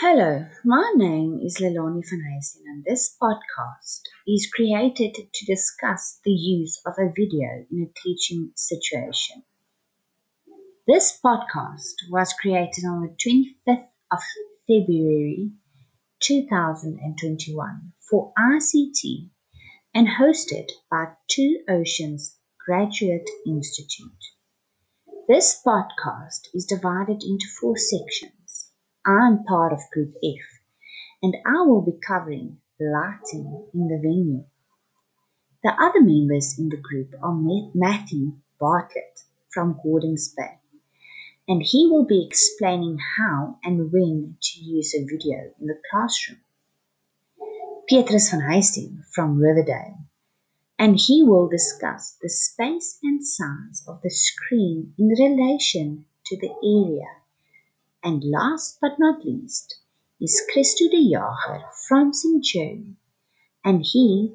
Hello, my name is Lelani van Heijsten and this podcast is created to discuss the use of a video in a teaching situation. This podcast was created on the 25th of February 2021 for ICT and hosted by Two Oceans Graduate Institute. This podcast is divided into four sections. I'm part of Group F, and I will be covering lighting in the venue. The other members in the group are Matthew Bartlett from Gordons Bay, and he will be explaining how and when to use a video in the classroom. Petrus van Heijsten from Riversdale, and he will discuss the space and size of the screen in relation to the area and last but not least is Christo de Jager from St. Centurion, and he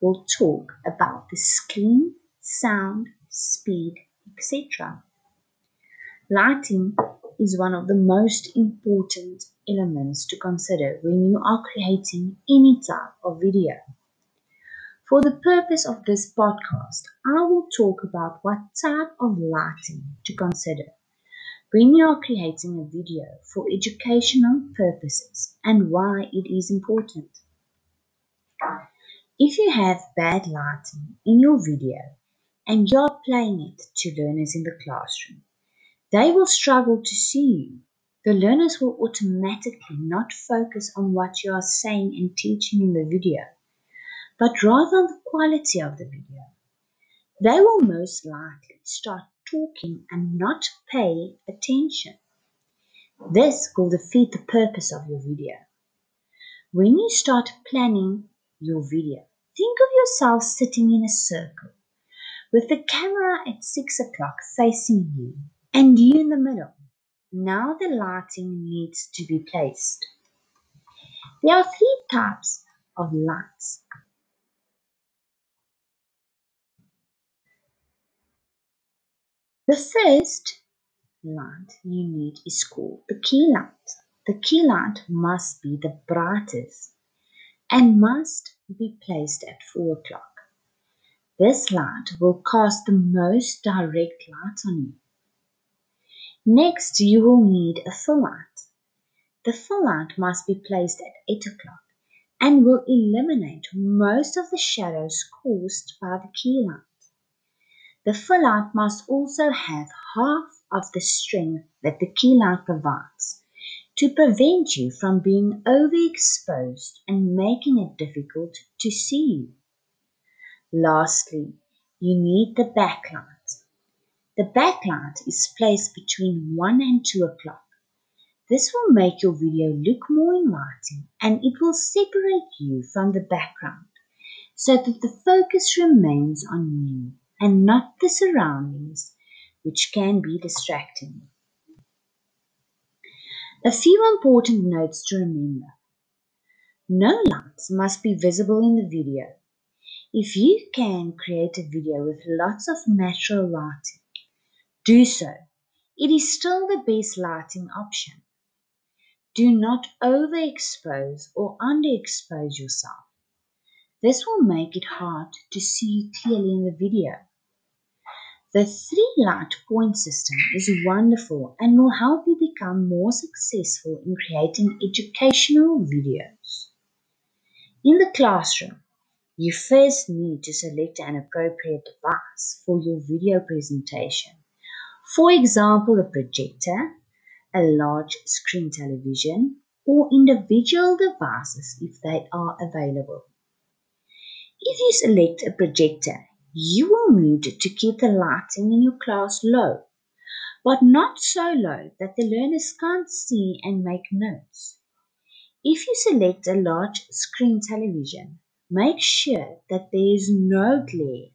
will talk about the screen, sound, speed, etc. Lighting is one of the most important elements to consider when you are creating any type of video. For the purpose of this podcast, I will talk about what type of lighting to consider when you are creating a video for educational purposes and why it is important. If you have bad lighting in your video and you're playing it to learners in the classroom, they will struggle to see you. The learners will automatically not focus on what you are saying and teaching in the video, but rather on the quality of the video. They will most likely start talking and not pay attention. This will defeat the purpose of your video. When you start planning your video, think of yourself sitting in a circle with the camera at 6 o'clock facing you and you in the middle. Now the lighting needs to be placed. There are three types of lights The first light you need is called the key light. The key light must be the brightest and must be placed at 4 o'clock. This light will cast the most direct light on you. Next, you will need a fill light. The fill light must be placed at 8 o'clock and will eliminate most of the shadows caused by the key light. The fill light must also have half of the strength that the keylight provides to prevent you from being overexposed and making it difficult to see. you. Lastly, you need the backlight. The backlight is placed between 1 and 2 o'clock. This will make your video look more inviting and it will separate you from the background so that the focus remains on you and not the surroundings, which can be distracting. A few important notes to remember. No lights must be visible in the video. If you can create a video with lots of natural lighting, do so. It is still the best lighting option. Do not overexpose or underexpose yourself. This will make it hard to see you clearly in the video. The three light point system is wonderful and will help you become more successful in creating educational videos. In the classroom, you first need to select an appropriate device for your video presentation. For example, a projector, a large screen television, or individual devices if they are available. If you select a projector, you will need to keep the lighting in your class low, but not so low that the learners can't see and make notes. If you select a large screen television, make sure that there is no glare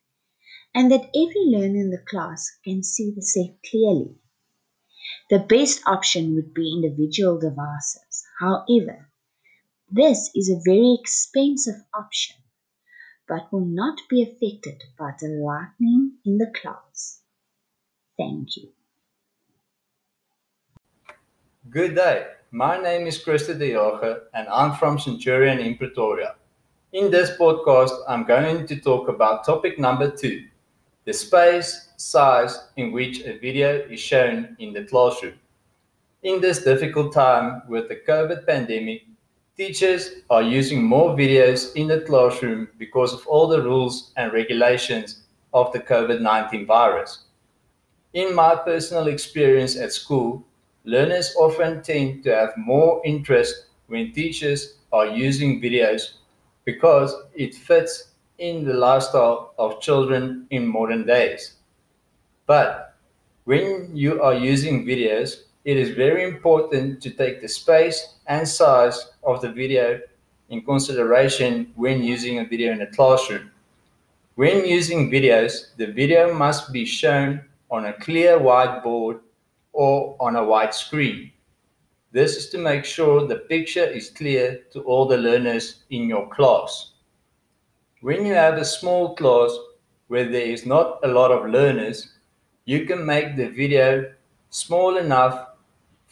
and that every learner in the class can see the set clearly. The best option would be individual devices. However, this is a very expensive option but will not be affected by the lightning in the clouds. Thank you. Good day. my name is Christa de Jager and I'm from Centurion in Pretoria. In this podcast, I'm going to talk about topic number two the space size in which a video is shown in the classroom. In this difficult time with the COVID pandemic, teachers are using more videos in the classroom because of all the rules and regulations of the COVID 19 virus. In my personal experience at school, learners often tend to have more interest when teachers are using videos because it fits in the lifestyle of children in modern days. But when you are using videos, it is very important to take the space and size of the video in consideration when using a video in a classroom. When using videos, the video must be shown on a clear whiteboard or on a white screen. This is to make sure the picture is clear to all the learners in your class. When you have a small class where there is not a lot of learners, you can make the video small enough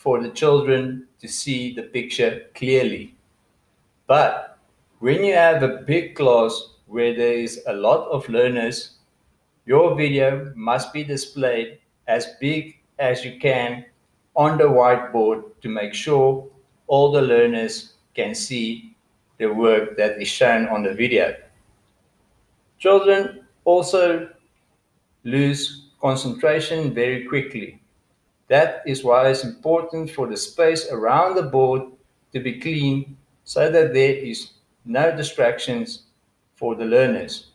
for the children to see the picture clearly. But when you have a big class where there is a lot of learners, your video must be displayed as big as you can on the whiteboard to make sure all the learners can see the work that is shown on the video. Children also lose concentration very quickly. That is why it's important for the space around the board to be clean so that there is no distractions for the learners.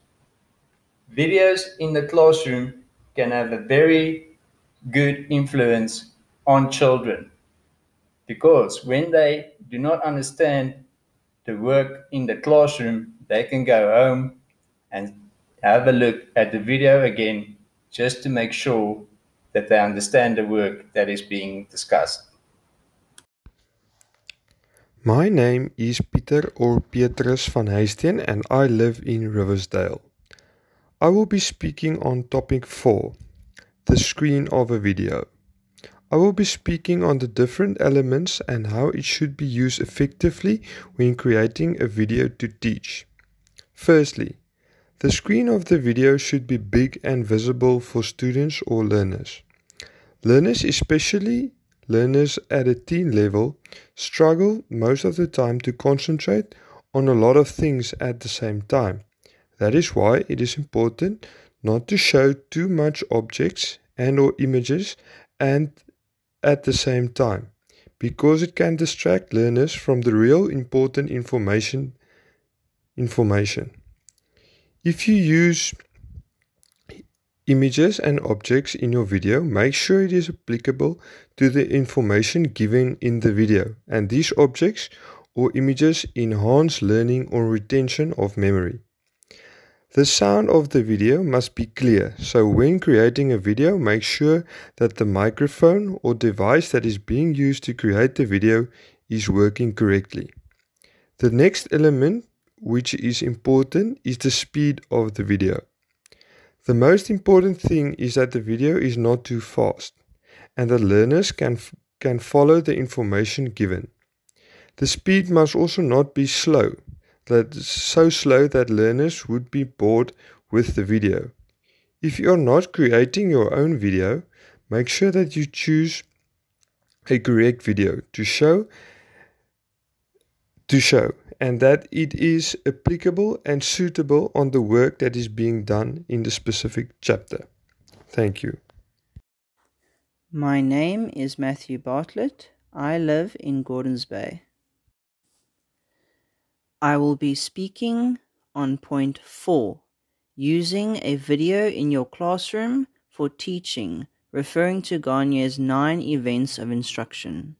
Videos in the classroom can have a very good influence on children because when they do not understand the work in the classroom, they can go home and have a look at the video again just to make sure that they understand the work that is being discussed. My name is Peter or Petrus van Heijsten and I live in Riversdale. I will be speaking on topic 4 the screen of a video. I will be speaking on the different elements and how it should be used effectively when creating a video to teach. Firstly, the screen of the video should be big and visible for students or learners. Learners, especially learners at a teen level, struggle most of the time to concentrate on a lot of things at the same time. That is why it is important not to show too much objects and or images and at the same time because it can distract learners from the real important information information. If you use images and objects in your video, make sure it is applicable to the information given in the video and these objects or images enhance learning or retention of memory. The sound of the video must be clear, so when creating a video, make sure that the microphone or device that is being used to create the video is working correctly. The next element, which is important, is the speed of the video. The most important thing is that the video is not too fast and that learners can, can follow the information given. The speed must also not be slow that so slow that learners would be bored with the video. If you're not creating your own video, make sure that you choose a correct video to show to show and that it is applicable and suitable on the work that is being done in the specific chapter. Thank you. My name is Matthew Bartlett. I live in Gordons Bay. I will be speaking on point 4 using a video in your classroom for teaching, referring to Gagne's nine events of instruction.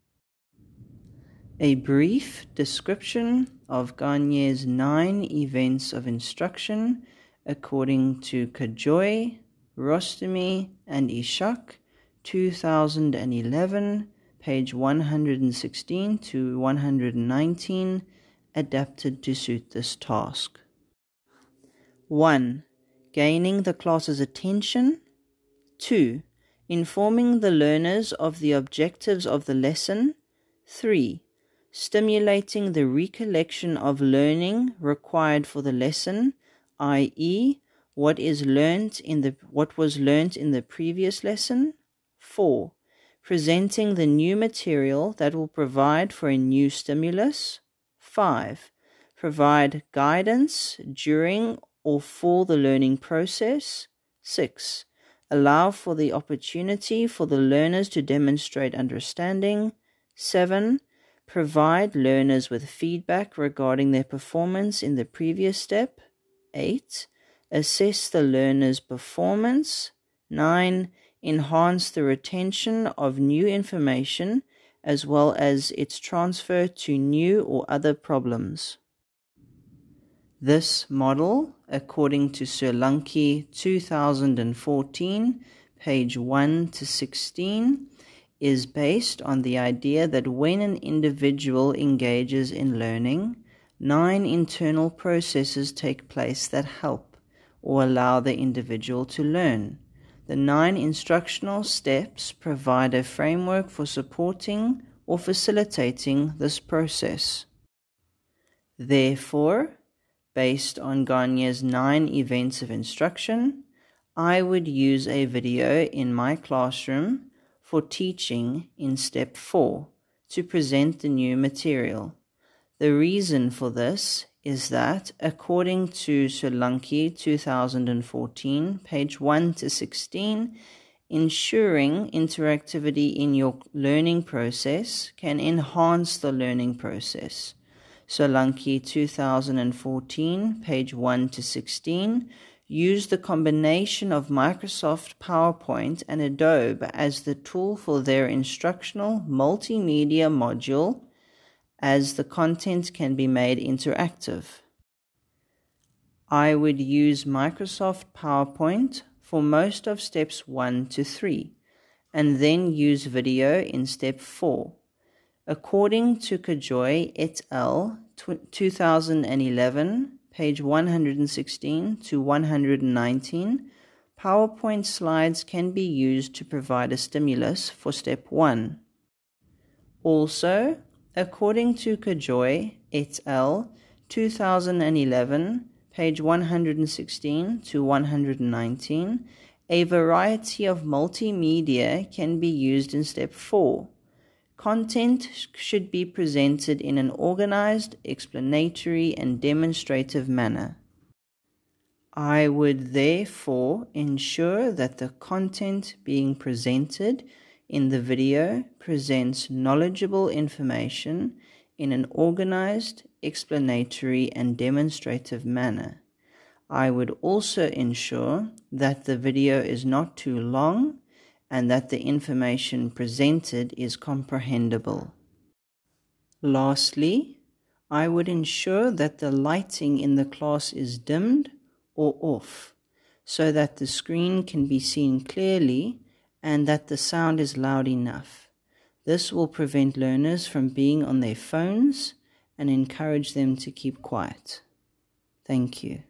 A brief description of Gagne's nine events of instruction according to Khadjooi, Rostami, and Ishaq, 2011, page 116 to 119 adapted to suit this task. 1. Gaining the class's attention. 2. Informing the learners of the objectives of the lesson. 3. Stimulating the recollection of learning required for the lesson, i.e., what is learnt in the what was learnt in the previous lesson. 4. Presenting the new material that will provide for a new stimulus. 5. Provide guidance during or for the learning process. 6. Allow for the opportunity for the learners to demonstrate understanding. 7. Provide learners with feedback regarding their performance in the previous step. 8 assess the learner's performance. 9. Enhance the retention of new information as well as its transfer to new or other problems. This model, according to Sir Solanki 2014, page 1 to 16, is based on the idea that when an individual engages in learning, nine internal processes take place that help or allow the individual to learn. The nine instructional steps provide a framework for supporting or facilitating this process. Therefore, based on Gagne's nine events of instruction, I would use a video in my classroom for teaching in step 4 to present the new material. The reason for this is that, according to Solanki 2014, page 1 to 16, ensuring interactivity in your learning process can enhance the learning process. Solanki 2014, page 1 to 16, use the combination of Microsoft PowerPoint and Adobe as the tool for their instructional multimedia module as the content can be made interactive. I would use Microsoft PowerPoint for most of steps 1 to 3 and then use video in step 4. According to Khadjooi et al. 2011, page 116 to 119, PowerPoint slides can be used to provide a stimulus for step 1. Also, According to Khadjooi et al., 2011, page 116 to 119, a variety of multimedia can be used in step 4. Content should be presented in an organized, explanatory, and demonstrative manner. I would therefore ensure that the content being presented in the video presents knowledgeable information in an organized, explanatory, and demonstrative manner. I would also ensure that the video is not too long and that the information presented is comprehensible. Lastly, I would ensure that the lighting in the class is dimmed or off so that the screen can be seen clearly and that the sound is loud enough. This will prevent learners from being on their phones and encourage them to keep quiet. Thank you.